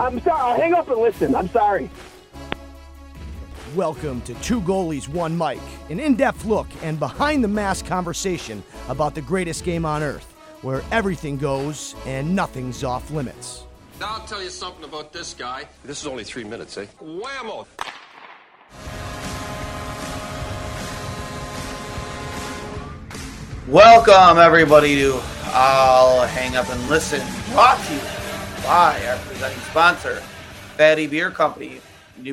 I'm sorry. I'll hang up and listen. I'm sorry. Welcome to Two Goalies, One Mic, an in depth look and behind the mask conversation about the greatest game on earth, where everything goes and nothing's off limits. Now I'll tell you something about this guy. This is only three minutes, eh? Whammo! Welcome, everybody, to I'll Hang Up and Listen, brought to you by our presenting sponsor, Fattey Beer Company,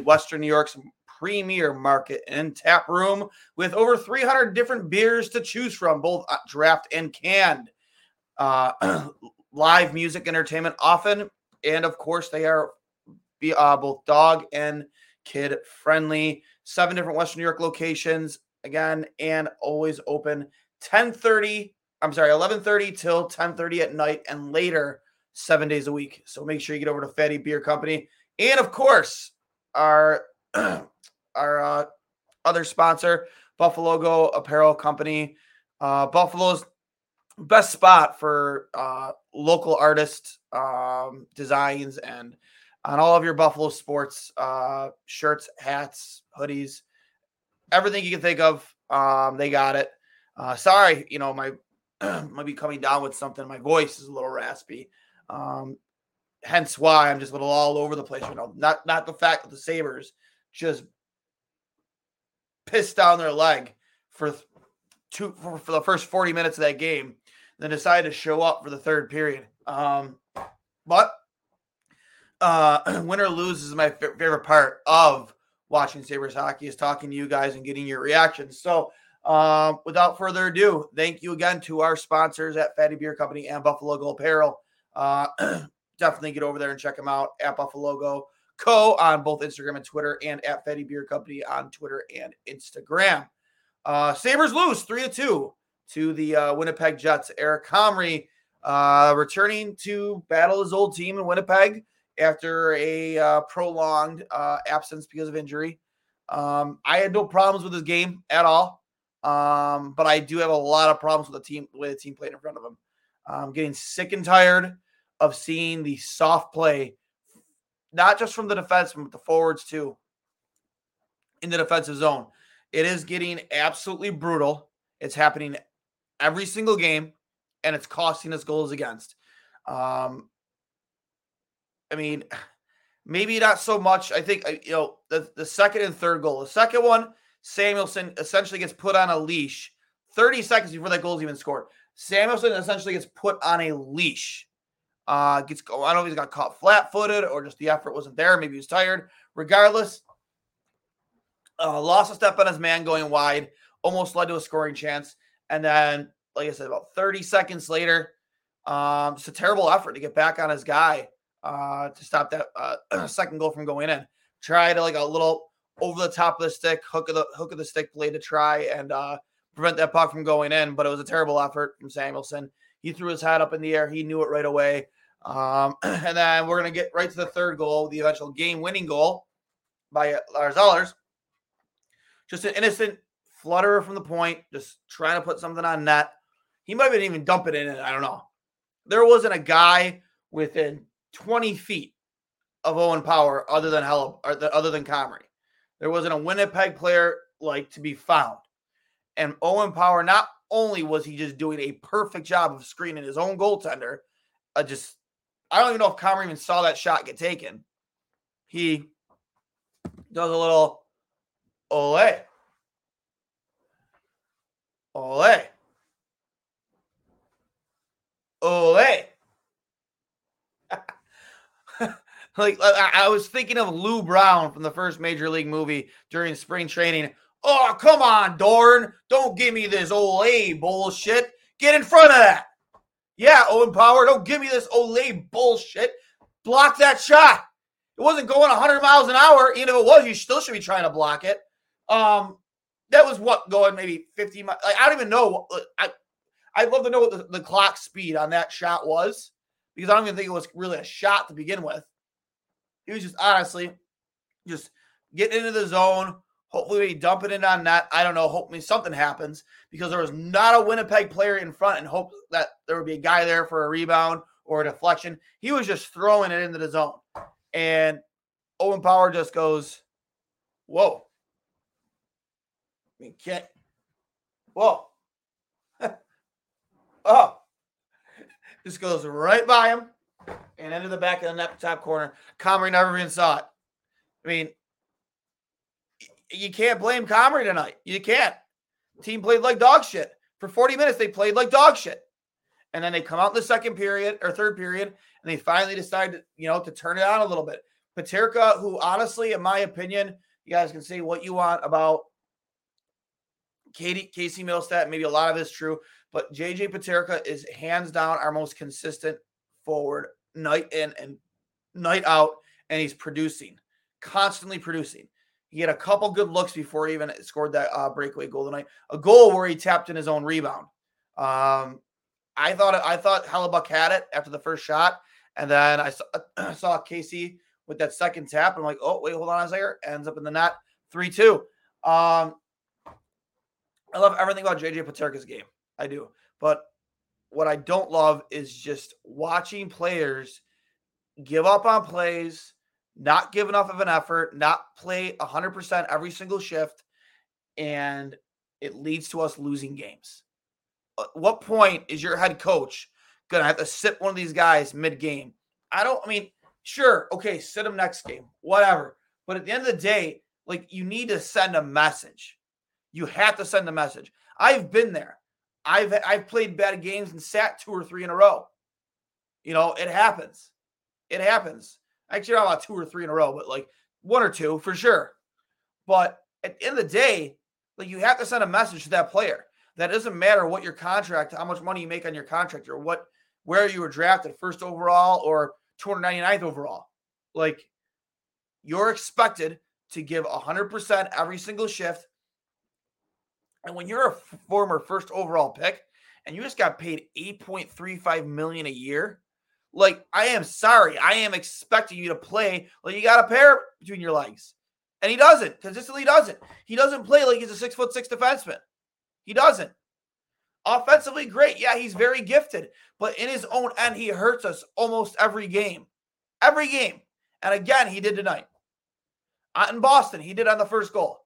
Western New York's premier market and tap room with over 300 different beers to choose from, both uh, draft and canned. Uh, live music entertainment often, and of course, they are uh, both dog and kid friendly. Seven different Western New York locations again, and always open 10:30. I'm sorry, 11:30 till 10:30 at night, and later seven days a week. So make sure you get over to Fattey Beer Company, and of course, our our uh, other sponsor, Buff-A-Logo Apparel Company. Uh, Buffalo's best spot for uh, local artist um, designs and on all of your Buffalo sports uh, shirts, hats, hoodies, everything you can think of. Um, they got it. Uh, sorry, you know my might be coming down with something. My voice is a little raspy. Um, hence why I'm just a little all over the place. You know, not not the fact that the Sabres just pissed down their leg for two for, for the first 40 minutes of that game, then decided to show up for the third period. Um, but uh, win or lose is my f- favorite part of watching Sabres hockey is talking to you guys and getting your reactions. So, um, without further ado, thank you again to our sponsors at Fattey Beer Company and Buff-A-Logo Apparel. Uh, definitely get over there and check them out at Buff-A-Logo Co on both Instagram and Twitter, and at Fattey Beer Company on Twitter and Instagram. Uh, Sabres lose three to two to the uh, Winnipeg Jets. Eric Comrie uh, returning to battle his old team in Winnipeg after a uh, prolonged uh, absence because of injury. Um, I had no problems with his game at all, um, but I do have a lot of problems with the team, the way the team played in front of him. I'm getting sick and tired of seeing the soft play, not just from the defenseman, but the forwards too, in the defensive zone. It is getting absolutely brutal. It's happening every single game, and it's costing us goals against. Um, I mean, maybe not so much. I think uh, you know the the second and third goal. The second one, Samuelsson essentially gets put on a leash 30 seconds before that goal is even scored. Samuelsson essentially gets put on a leash. Uh, gets I don't know if he's got caught flat-footed or just the effort wasn't there. Maybe he was tired. Regardless, uh, lost a step on his man going wide, almost led to a scoring chance, and then, like I said, about 30 seconds later, um, just a terrible effort to get back on his guy uh, to stop that uh, second goal from going in. To like a little over the top of the stick, hook of the hook of the stick blade to try and uh, prevent that puck from going in. But it was a terrible effort from Samuelsson. He threw his hat up in the air. He knew it right away. Um, and then we're gonna get right to the third goal, the eventual game-winning goal by Lars Allers. Just an innocent flutterer from the point, just trying to put something on net. He might have even dump it in. I don't know. There wasn't a guy within 20 feet of Owen Power other than or the, other than Comrie. There wasn't a Winnipeg player like to be found. And Owen Power, not only was he just doing a perfect job of screening his own goaltender, I just I don't even know if Comrie even saw that shot get taken. he does a little ole. Ole. Ole. like I, was thinking of Lou Brown from the first Major League movie during spring training. Oh, come on, Dorn. Don't give me this Ole bullshit. Get in front of that. Yeah, Owen Power, don't give me this Ole bullshit. Block that shot. It wasn't going 100 miles an hour. Even if it was, you still should be trying to block it. Um, that was what going maybe 50 miles. Like, I don't even know. I I'd love to know what the, the clock speed on that shot was because I don't even think it was really a shot to begin with. He was just honestly just getting into the zone. Hopefully, we dump it in on that. I don't know. Hopefully, something happens because there was not a Winnipeg player in front and hope that there would be a guy there for a rebound or a deflection. He was just throwing it into the zone. And Owen Power just goes, Whoa. I mean, can't. Whoa. oh. Just goes right by him and into the back of the net top corner. Comrie never even saw it. I mean, you can't blame Comrie tonight. You can't. Team played like dog shit. For 40 minutes, they played like dog shit. And then they come out in the second period or third period, and they finally decide, to, you know, to turn it on a little bit. Peterka, who honestly, in my opinion, you guys can say what you want about Katie, Casey Mittelstadt. Maybe a lot of it's true, but JJ Peterka is hands down our most consistent forward night in and night out, and he's producing, constantly producing. He had a couple good looks before he even scored that uh, breakaway goal tonight. A goal where he tapped in his own rebound. Um, I thought I thought Hellebuyck had it after the first shot, and then I saw, saw Casey with that second tap. I'm like, oh wait, hold on a second. Ends up in the net, three two. Um, I love everything about JJ Peterka's game. I do, but what I don't love is just watching players give up on plays not give enough of an effort, not play 100% every single shift, and it leads to us losing games. At what point is your head coach going to have to sit one of these guys mid game? I don't, I mean, sure, okay, sit them next game, whatever. But at the end of the day, like you need to send a message. You have to send a message. I've been there. I've I've played bad games and sat two or three in a row. You know, it happens. It happens. Actually, not about two or three in a row, but like one or two for sure. But at the end of the day, like you have to send a message to that player. That doesn't matter what your contract, how much money you make on your contract, or what where you were drafted, first overall or 299th overall. Like you're expected to give 100% every single shift. And when you're a former first overall pick and you just got paid 8.35 million a year, like, I am sorry. I am expecting you to play like you got a pair between your legs. And he doesn't. Consistently doesn't. He doesn't play like he's a six foot six defenseman. He doesn't. Offensively, great. Yeah, he's very gifted. But in his own end, he hurts us almost every game. Every game. And again, he did tonight. In Boston, he did on the first goal.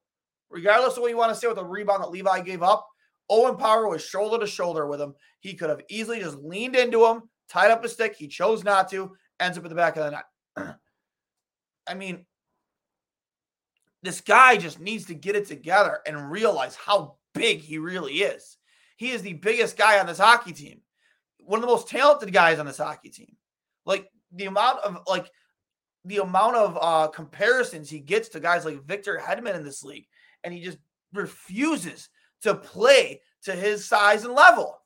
Regardless of what you want to say with the rebound that Levi gave up, Owen Power was shoulder to shoulder with him. He could have easily just leaned into him, tied up a stick. He chose not to, ends up at the back of the net. I mean, this guy just needs to get it together and realize how big he really is. He is the biggest guy on this hockey team, one of the most talented guys on this hockey team. Like the amount of like the amount of uh comparisons he gets to guys like Victor Hedman in this league, and he just refuses to play to his size and level.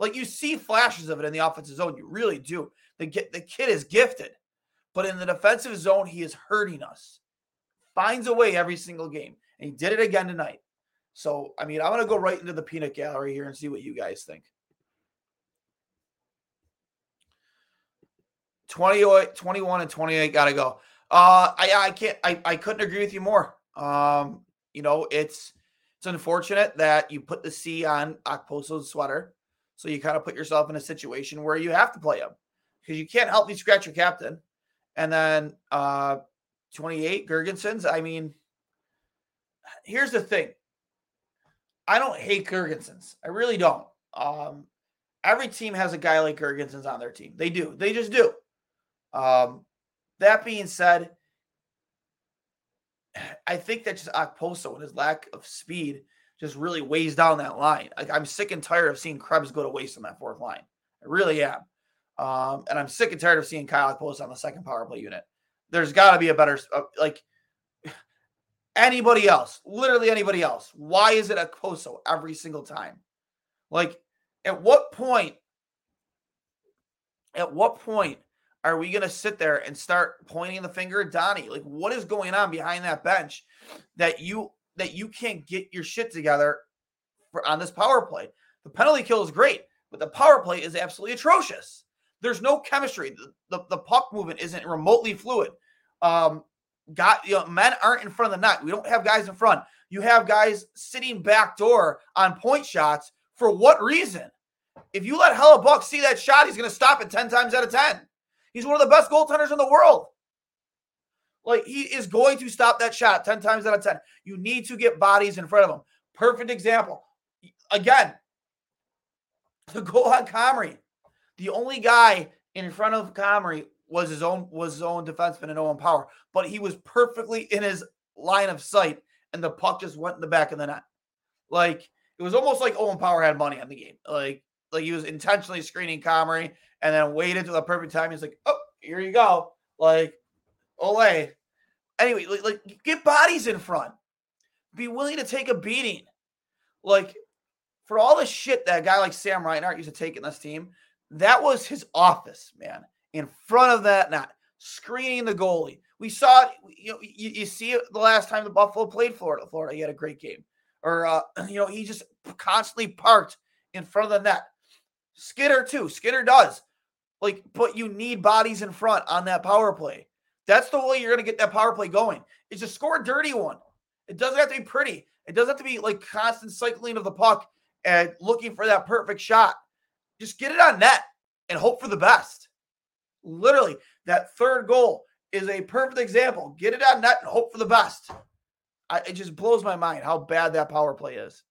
Like you see flashes of it in the offensive zone. You really do. The, the kid is gifted, but in the defensive zone, he is hurting us. Finds a way every single game. And he did it again tonight. So, I mean, I'm going to go right into the peanut gallery here and see what you guys think. 28, 21 and 28 got to go. Uh, I, I can't, I, I couldn't agree with you more. Um, you know, it's, it's unfortunate that you put the C on Okposo's sweater. So you kind of put yourself in a situation where you have to play him because you can't help me scratch your captain. And then uh 28 Girgensons. I mean, here's the thing. I don't hate Girgensons. I really don't. Um, every team has a guy like Girgensons on their team. They do. They just do. Um, that being said, I think that just Okposo and his lack of speed just really weighs down that line. Like I'm sick and tired of seeing Krebs go to waste on that fourth line. I really am. Um, and I'm sick and tired of seeing Kyle post on the second power play unit. There's got to be a better, uh, like anybody else, literally anybody else. Why is it Okposo every single time? Like, at what point, at what point are we going to sit there and start pointing the finger at Donnie? Like, what is going on behind that bench that you that you can't get your shit together for, on this power play? The penalty kill is great, but the power play is absolutely atrocious. There's no chemistry. The, the, the puck movement isn't remotely fluid. Um, got you know, men aren't in front of the net. We don't have guys in front. You have guys sitting back door on point shots. For what reason? If you let Hellebuyck see that shot, he's going to stop it 10 times out of 10. He's one of the best goaltenders in the world. Like he is going to stop that shot 10 times out of 10. You need to get bodies in front of him. Perfect example. Again, the goal on Comrie. The only guy in front of Comrie was his own was his own defenseman and Owen Power, but he was perfectly in his line of sight, and the puck just went in the back of the net. Like it was almost like Owen Power had money on the game. Like like he was intentionally screening Comrie and then waited to the perfect time. He's like, oh, here you go. Like, Olay. Anyway, like, like get bodies in front. Be willing to take a beating. Like, for all the shit that a guy like Sam Reinhart used to take in this team, that was his office, man, in front of that net, screening the goalie. We saw it, you know, you, you see it the last time the Buffalo played Florida. Florida, he had a great game. Or, uh, you know, he just constantly parked in front of the net. Skinner, too. Skinner does. Like, but you need bodies in front on that power play. That's the way you're going to get that power play going. Is to score a dirty one. It doesn't have to be pretty. It doesn't have to be like constant cycling of the puck and looking for that perfect shot. Just get it on net and hope for the best. Literally, that third goal is a perfect example. Get it on net and hope for the best. I, it just blows my mind how bad that power play is.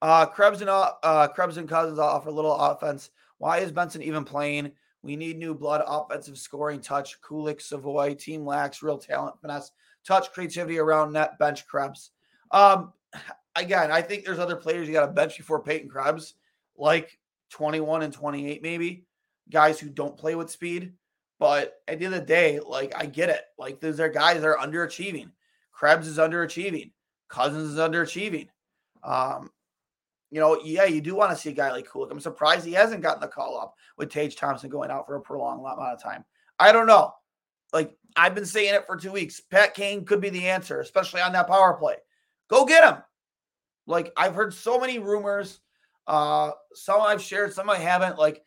Uh, Krebs and uh, uh, Krebs and Cozens offer little offense. Why is Benson even playing? We need new blood, offensive scoring, touch. Kulich, Savoie, team lacks real talent, finesse, touch, creativity around net, bench Krebs. Um, again, I think there's other players you got to bench before Peyton Krebs, like 21 and 28, maybe guys who don't play with speed. But at the end of the day, like I get it. Like those are guys that are underachieving. Krebs is underachieving. Cozens is underachieving. Um, you know, yeah, you do want to see a guy like Kulich. I'm surprised he hasn't gotten the call up with Tage Thompson going out for a prolonged amount of time. I don't know. Like I've been saying it for two weeks. Pat Kane could be the answer, especially on that power play. Go get him. Like I've heard so many rumors. Uh, some I've shared, some I haven't. Like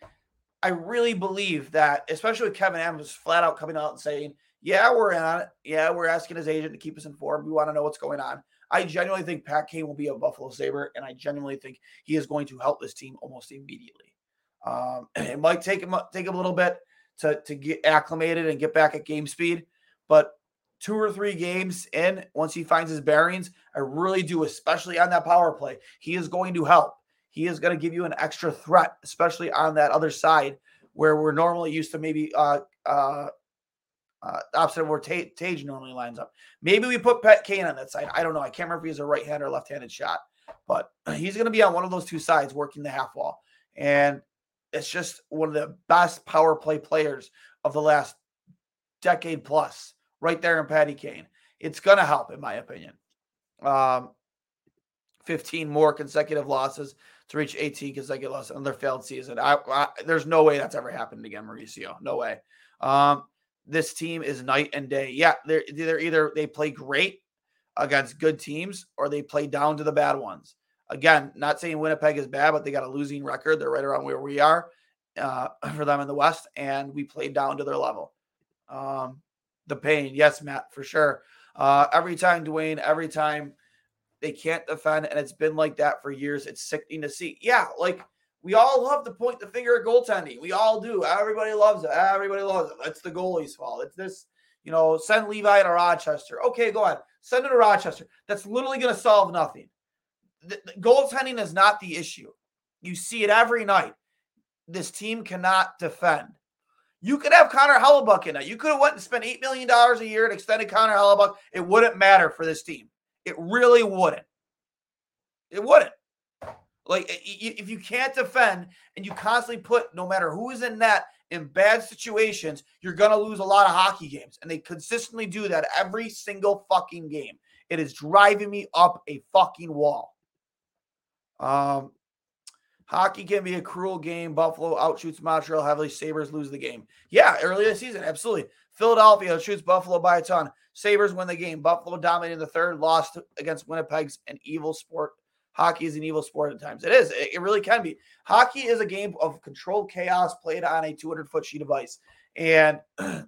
I really believe that, especially with Kevyn Adams flat out coming out and saying, "Yeah, we're in on it. Yeah, we're asking his agent to keep us informed. We want to know what's going on." I genuinely think Pat Kane will be a Buffalo Sabre, and I genuinely think he is going to help this team almost immediately. Um, it might take him take him a little bit to to get acclimated and get back at game speed, but two or three games in, once he finds his bearings, I really do, especially on that power play, he is going to help. He is going to give you an extra threat, especially on that other side where we're normally used to maybe uh, uh, uh, opposite of where Tage, normally lines up. Maybe we put Pat Kane on that side. I don't know. I can't remember if he's a right hand or left handed shot, but he's going to be on one of those two sides working the half wall. And it's just one of the best power play players of the last decade plus, right there in Patty Kane. It's going to help, in my opinion. Um, 15 more consecutive losses to reach 18 consecutive losses on their failed season. I, I, there's no way that's ever happened again, Mauricio. No way. Um, this team is night and day. Yeah, they're, they're either they play great against good teams or they play down to the bad ones. Again, not saying Winnipeg is bad, but they got a losing record. They're right around where we are uh, for them in the West, and we played down to their level. Um, the pain, yes, Matt, for sure. Uh, every time, Dwayne, every time they can't defend, and it's been like that for years. It's sickening to see. Yeah, like we all love to point the finger at goaltending. We all do. Everybody loves it. Everybody loves it. It's the goalie's fault. It's this, you know, send Levi to Rochester. Okay, go ahead. Send it to Rochester. That's literally going to solve nothing. The, the goaltending is not the issue. You see it every night. This team cannot defend. You could have Connor Hellebuyck in it. You could have went and spent $8 million a year and extended Connor Hellebuyck. It wouldn't matter for this team. It really wouldn't. It wouldn't. Like, if you can't defend and you constantly put no matter who is in net in bad situations, you're to lose a lot of hockey games. And they consistently do that every single fucking game. It is driving me up a fucking wall. Um, hockey can be a cruel game. Buffalo outshoots Montreal heavily. Sabres lose the game. Yeah, early this season, absolutely. Philadelphia shoots Buffalo by a ton. Sabres win the game. Buffalo dominated the third, lost against Winnipeg's an evil sport hockey is an evil sport at times. It is. It, really can be. Hockey is a game of controlled chaos played on a 200 foot sheet of ice. And I,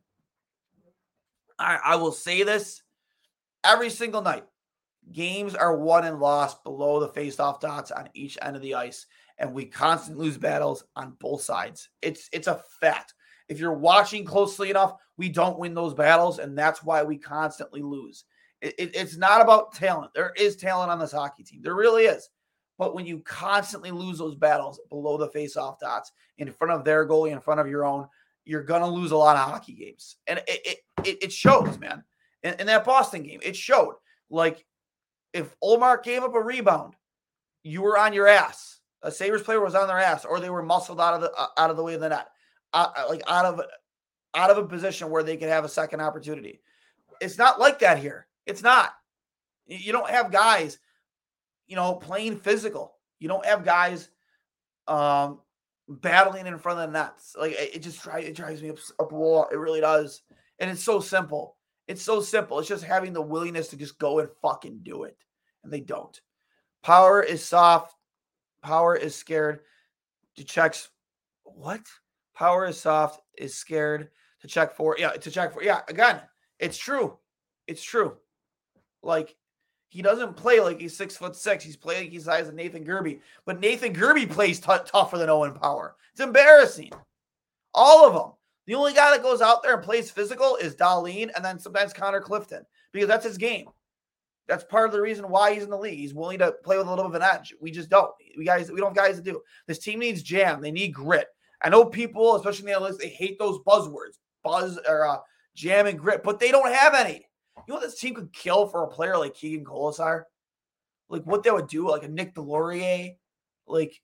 I will say this every single night. Games are won and lost below the face-off dots on each end of the ice, and we constantly lose battles on both sides. It's it's a fact. If you're watching closely enough, we don't win those battles, and that's why we constantly lose. It, it, it's not about talent. There is talent on this hockey team. There really is. But when you constantly lose those battles below the face-off dots, in front of their goalie, in front of your own, you're gonna lose a lot of hockey games, and it it, it shows, man. In, in that Boston game, it showed. Like if Ullmark gave up a rebound, you were on your ass. A Sabres player was on their ass, or they were muscled out of the uh, out of the way of the net, uh, uh, like out of out of a position where they could have a second opportunity. It's not like that here. It's not. You don't have guys, you know, playing physical. You don't have guys um battling in front of the nets. Like it, just drives it drives me up, up a wall. It really does. And it's so simple. It's so simple. It's just having the willingness to just go and fucking do it. And they don't. Power is soft. Power is scared to checks. What? Power is soft, is scared to check for. Yeah, to check for. Yeah, again, it's true. It's true. Like he doesn't play like he's six foot six. He's playing like he's size of Nathan Gerbe. But Nathan Gerbe plays t- tougher than Owen Power. It's embarrassing. All of them. The only guy that goes out there and plays physical is Dahlin and then sometimes Connor Clifton because that's his game. That's part of the reason why he's in the league. He's willing to play with a little bit of an edge. We just don't. We guys, we don't have guys to do. This team needs jam. They need grit. I know people, especially in the analysts, they hate those buzzwords, buzz or uh, jam and grit, but they don't have any. You know what this team could kill for a player like Keegan Kolesar? Like what they would do, like a Nick Deslauriers? Like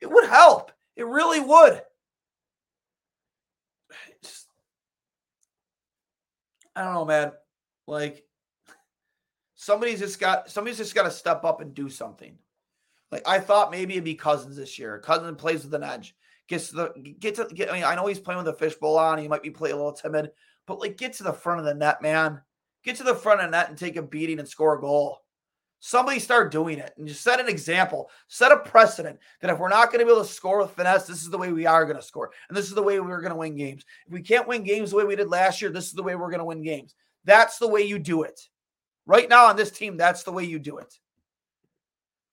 it would help. It really would. Just, I don't know, man. Like somebody's just got somebody's just got to step up and do something. Like I thought maybe it'd be Cozens this year. Cozens plays with an edge. Gets to the get to get. I mean, I know he's playing with a fishbowl on. He might be playing a little timid, but like get to the front of the net, man. Get to the front of net and take a beating and score a goal. Somebody start doing it and just set an example, set a precedent that if we're not going to be able to score with finesse, this is the way we are going to score. And this is the way we're going to win games. If we can't win games the way we did last year, this is the way we're going to win games. That's the way you do it. Right now on this team, that's the way you do it.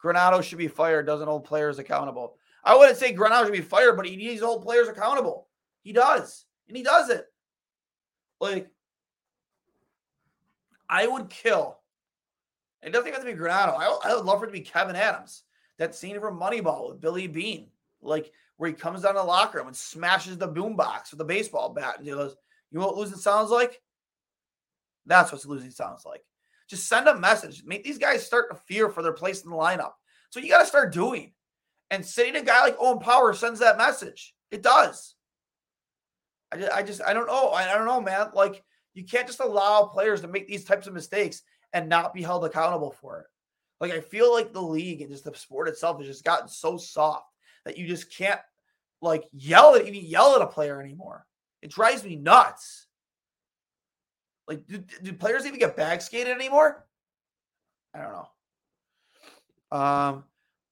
Granato should be fired, doesn't hold players accountable. I wouldn't say Granato should be fired, but he needs to hold players accountable. He does. And he does it. Like, I would kill. It doesn't have to be Granato. I, I would love for it to be Kevyn Adams. That scene from Moneyball with Billy Beane, like where he comes down the locker room and smashes the boombox with a baseball bat and he goes, "You know what losing sounds like? That's what losing sounds like." Just send a message. Make these guys start to fear for their place in the lineup. So you got to start doing. And sitting a guy like Owen Power sends that message. It does. I just, I just, I don't know. I, I don't know, man. Like you can't just allow players to make these types of mistakes and not be held accountable for it. Like I feel like the league and just the sport itself has just gotten so soft that you just can't like yell at even yell at a player anymore. It drives me nuts. Like, do, do players even get bag skated anymore? I don't know. Um,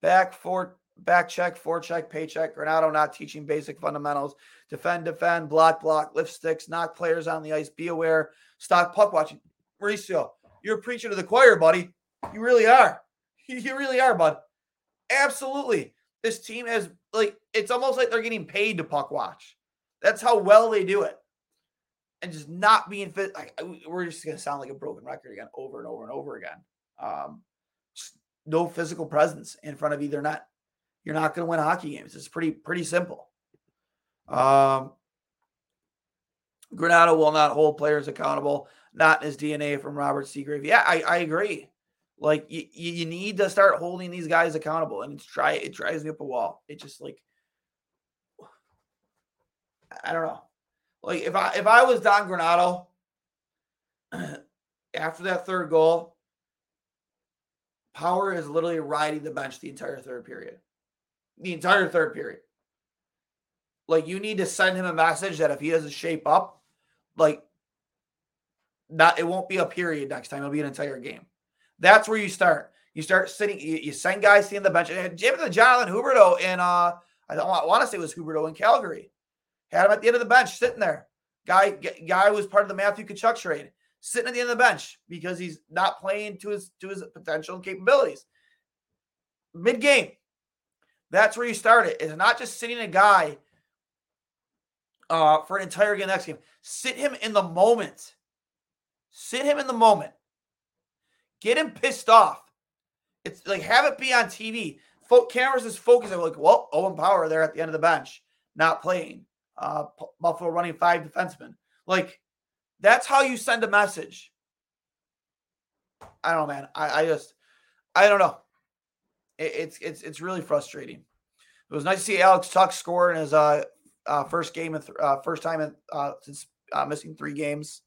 back for back check, forecheck, paycheck. Granato not teaching basic fundamentals defend, defend, block, block, lift sticks, knock players on the ice, be aware, stop puck watching. Mauricio, you're preaching to the choir, buddy. You really are. You really are, bud. Absolutely. This team has like it's almost like they're getting paid to puck watch. That's how well they do it. And just not being fit. Like, we're just gonna sound like a broken record again, over and over and over again. Um, no physical presence in front of either net. You're not going to win hockey games. It's pretty pretty simple. Um, Granato will not hold players accountable, not in his DNA from Robert Seagrave. Yeah, I, I agree. Like you, you need to start holding these guys accountable, and it's try it drives me up a wall. It just like I don't know. Like if I if I was Don Granato after that third goal, Power is literally riding the bench the entire third period. The entire third period. Like you need to send him a message that if he doesn't shape up, like not it won't be a period next time. It'll be an entire game. That's where you start. You start sitting. You, you send guys sitting the bench. And the Jonathan Huberdeau in uh, I don't want to say it was Huberdeau in Calgary. Had him at the end of the bench sitting there. Guy guy was part of the Matthew Tkachuk trade, sitting at the end of the bench because he's not playing to his to his potential and capabilities. Mid game, that's where you start it. It's not just sitting a guy uh, for an entire game next game. Sit him in the moment. Sit him in the moment. Get him pissed off. It's like have it be on TV. Cameras is focusing like, well, Owen Power there at the end of the bench, not playing. Uh, Buffalo running five defensemen. Like that's how you send a message. I don't know, man. I, I just, I don't know. It, it's it's it's really frustrating. It was nice to see Alex Tuch score in his uh, uh first game, th- uh, first time in, uh, since uh, missing three games.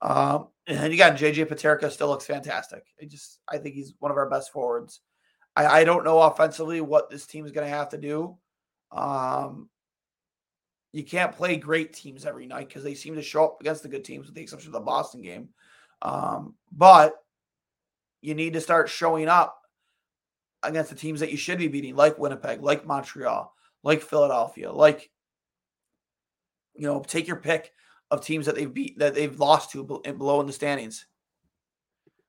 Um, and you got JJ Peterka still looks fantastic. I just I think he's one of our best forwards. I, I don't know offensively what this team is going to have to do. Um, you can't play great teams every night because they seem to show up against the good teams, with the exception of the Boston game. Um, but you need to start showing up against the teams that you should be beating, like Winnipeg, like Montreal, like Philadelphia, like you know, take your pick of teams that they've beat that they've lost to below in the standings.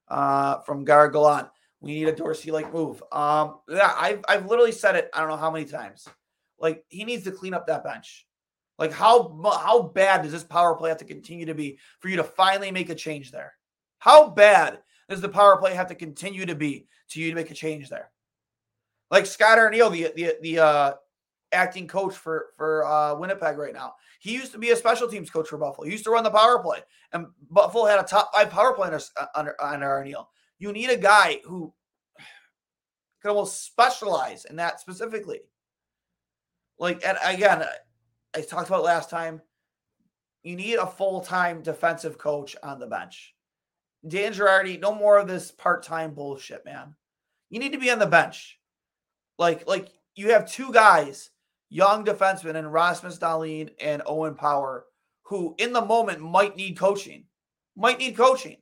Uh, from Gargalan, we need a Dorsey like move. Um, yeah, I've I've literally said it. I don't know how many times. Like he needs to clean up that bench. Like how how bad does this power play have to continue to be for you to finally make a change there? How bad does the power play have to continue to be to you to make a change there? Like Scott Arniel, the the the uh, acting coach for for uh, Winnipeg right now. He used to be a special teams coach for Buffalo. He used to run the power play, and Buffalo had a top five power play under uh, under, Arniel. You need a guy who can almost specialize in that specifically. Like, and again, I talked about last time. You need a full time defensive coach on the bench. Dan Girardi, no more of this part time bullshit, man. You need to be on the bench. Like, like you have two guys, young defensemen, and Rasmus Dahlin and Owen Power, who in the moment might need coaching, might need coaching,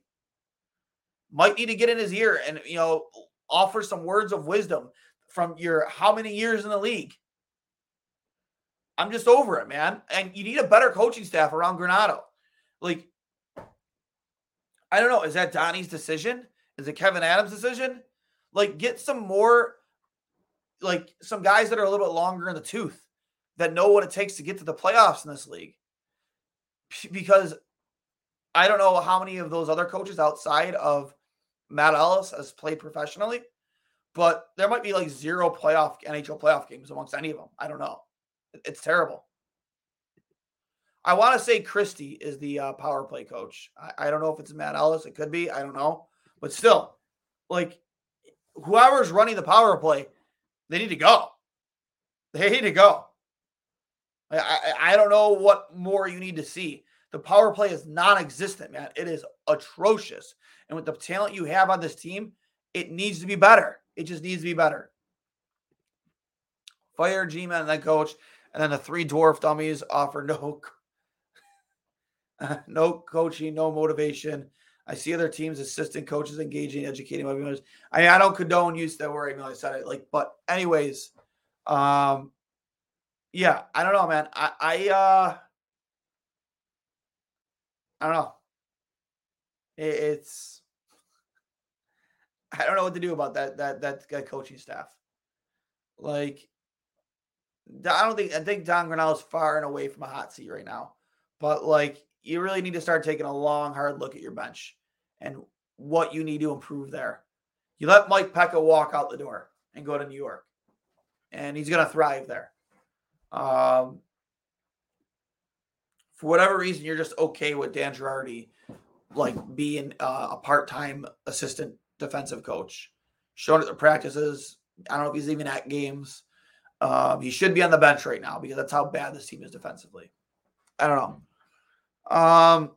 might need to get in his ear and you know offer some words of wisdom from your how many years in the league I'm just over it, man. And you need a better coaching staff around Granato. Like, I don't know. Is that Donnie's decision? Is it Kevyn Adams' decision? Like, get some more, like, some guys that are a little bit longer in the tooth that know what it takes to get to the playoffs in this league. Because I don't know how many of those other coaches outside of Matt Ellis has played professionally, but there might be like zero playoff NHL playoff games amongst any of them. I don't know. It's terrible. I want to say Christie is the uh, power play coach. I, I, don't know if it's Matt Ellis. It could be. I don't know. But still, like whoever's running the power play, they need to go. They need to go. I, I, I don't know what more you need to see. The power play is non-existent, man. It is atrocious. And with the talent you have on this team, it needs to be better. It just needs to be better. Fire G-Man and that coach. And then the three dwarf dummies offer no no coaching, no motivation. I see other teams, assistant coaches engaging, educating my. I mean, I don't condone use that word, even though I said it. Like, but anyways, um, yeah, I don't know, man. I, I, uh, I don't know. It, it's, I don't know what to do about that that that, that coaching staff. Like, I don't think I think Don is far and away from a hot seat right now. But like you really need to start taking a long, hard look at your bench and what you need to improve there. You let Mike Peca walk out the door and go to New York, and he's going to thrive there. Um, for whatever reason, you're just okay with Dan Girardi like being uh, a part-time assistant defensive coach. Showing at the practices. I don't know if he's even at games. Um, he should be on the bench right now because that's how bad this team is defensively. I don't know. Um,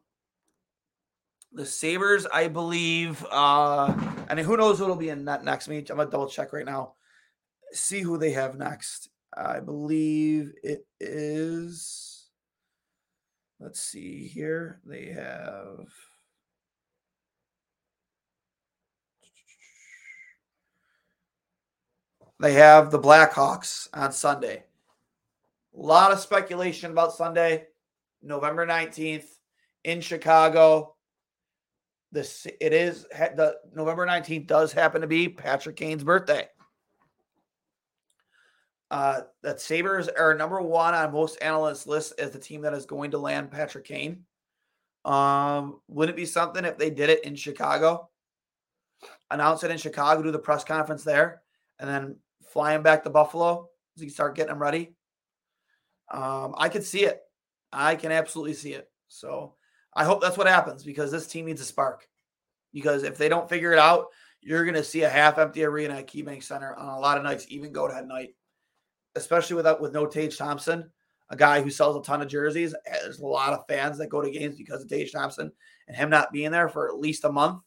the Sabres, I believe, uh, and who knows who will be in that next meet. I'm gonna double check right now. See who they have next. I believe it is. Let's see here. They have. They have the Blackhawks on Sunday. A lot of speculation about Sunday, November 19th in Chicago. This it is the November 19th does happen to be Patrick Kane's birthday. Uh, that Sabres are number one on most analysts' lists as the team that is going to land Patrick Kane. Um, wouldn't it be something if they did it in Chicago? Announce it in Chicago, do the press conference there, and then fly him back to Buffalo as you start getting him ready. Um, I could see it. I can absolutely see it. So I hope that's what happens because this team needs a spark. Because if they don't figure it out, you're going to see a half empty arena at KeyBank Center on a lot of nights, even go to night, especially without with no Tage Thompson, a guy who sells a ton of jerseys. There's a lot of fans that go to games because of Tage Thompson and him not being there for at least a month.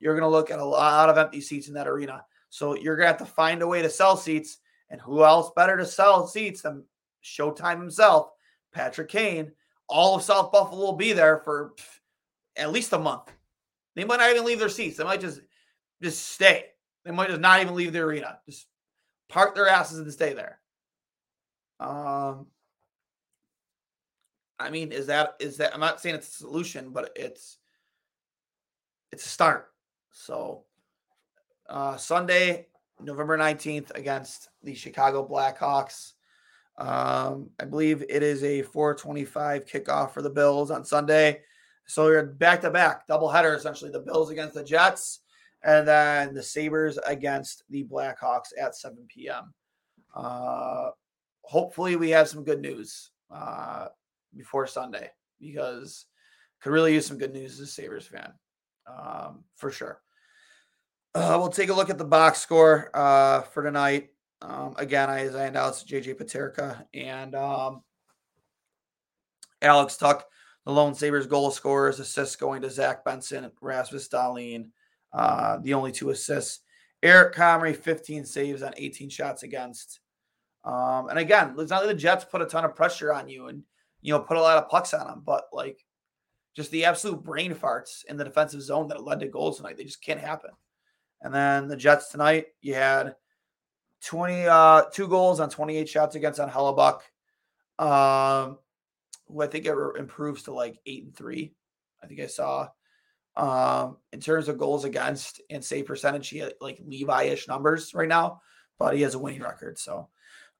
You're going to look at a lot of empty seats in that arena. So you're going to have to find a way to sell seats. And who else better to sell seats than Showtime himself, Patrick Kane? All of South Buffalo will be there for at least a month. They might not even leave their seats. They might just just stay. They might just not even leave the arena. Just park their asses and stay there. Um, I mean, is that is that? I'm not saying it's a solution, but it's it's a start. So uh, Sunday, November 19th against the Chicago Blackhawks. Um, I believe it is a 425 kickoff for the Bills on Sunday. So you're back to back, double header essentially. The Bills against the Jets, and then the Sabres against the Blackhawks at 7 p.m. Uh, hopefully, we have some good news uh, before Sunday because could really use some good news as a Sabres fan um, for sure. Uh, we'll take a look at the box score uh, for tonight. Um, again, I, I announced, JJ Peterka, and um, Alex Tuch, the lone Sabres goal scorers, assists going to Zach Benson, Rasmus Dahlin, uh, the only two assists. Eric Comrie, 15 saves on 18 shots against. Um, and again, it's not that the Jets put a ton of pressure on you and you know put a lot of pucks on them, but like just the absolute brain farts in the defensive zone that led to goals tonight, they just can't happen. And then the Jets tonight, you had 20 uh two goals on 28 shots against on Hellebuyck. Um who I think it improves to like eight and three. I think I saw. Um, in terms of goals against and save percentage, he had like Levi-ish numbers right now, but he has a winning record. So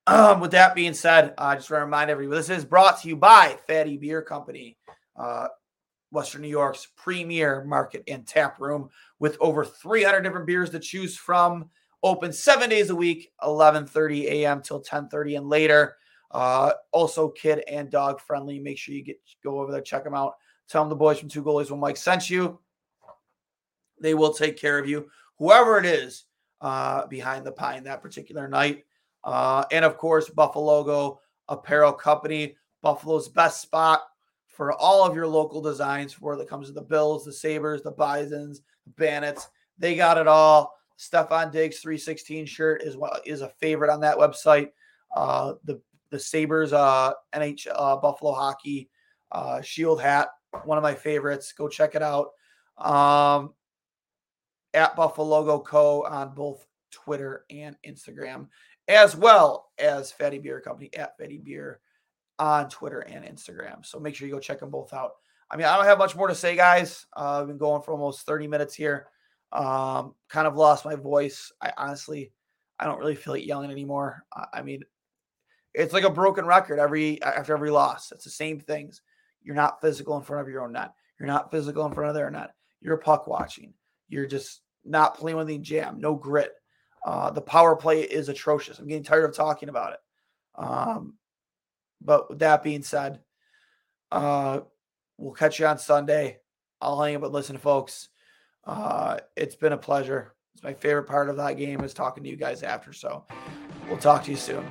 um, with that being said, I uh, just want to remind everyone this is brought to you by Fattey Beer Company. Uh, Western New York's premier market and tap room with over 300 different beers to choose from. Open seven days a week, 11:30 a.m. till 10:30 and later. Uh, also, kid and dog friendly. Make sure you get go over there, check them out. Tell them the boys from Two Goalies One Mic sent you. They will take care of you, whoever it is uh, behind the pine that particular night. Uh, and of course, Buff-A-Logo Apparel Company, Buffalo's best spot for all of your local designs where it comes to the Bills, the Sabres, the Bisons, the Bandits. They got it all. Stefon Diggs 316 shirt is what is a favorite on that website. Uh, the the Sabres uh, NH uh, Buffalo hockey uh, shield hat, one of my favorites. Go check it out. Um, at Buff-A-Logo Co. on both Twitter and Instagram, as well as Fattey Beer Company at Fattey Beer on Twitter and Instagram. So make sure you go check them both out. I mean, I don't have much more to say, guys. Uh, I've been going for almost 30 minutes here. Um, kind of lost my voice. I honestly, I don't really feel like yelling anymore. I, I mean, it's like a broken record every after every loss. It's the same things. You're not physical in front of your own net. You're not physical in front of their net. You're puck watching. You're just not playing with the jam. No grit. Uh, the power play is atrocious. I'm getting tired of talking about it. Um, but with that being said, Uh, we'll catch you on Sunday. I'll hang up and listen, folks. Uh, it's been a pleasure. It's my favorite part of that game is talking to you guys after. So we'll talk to you soon.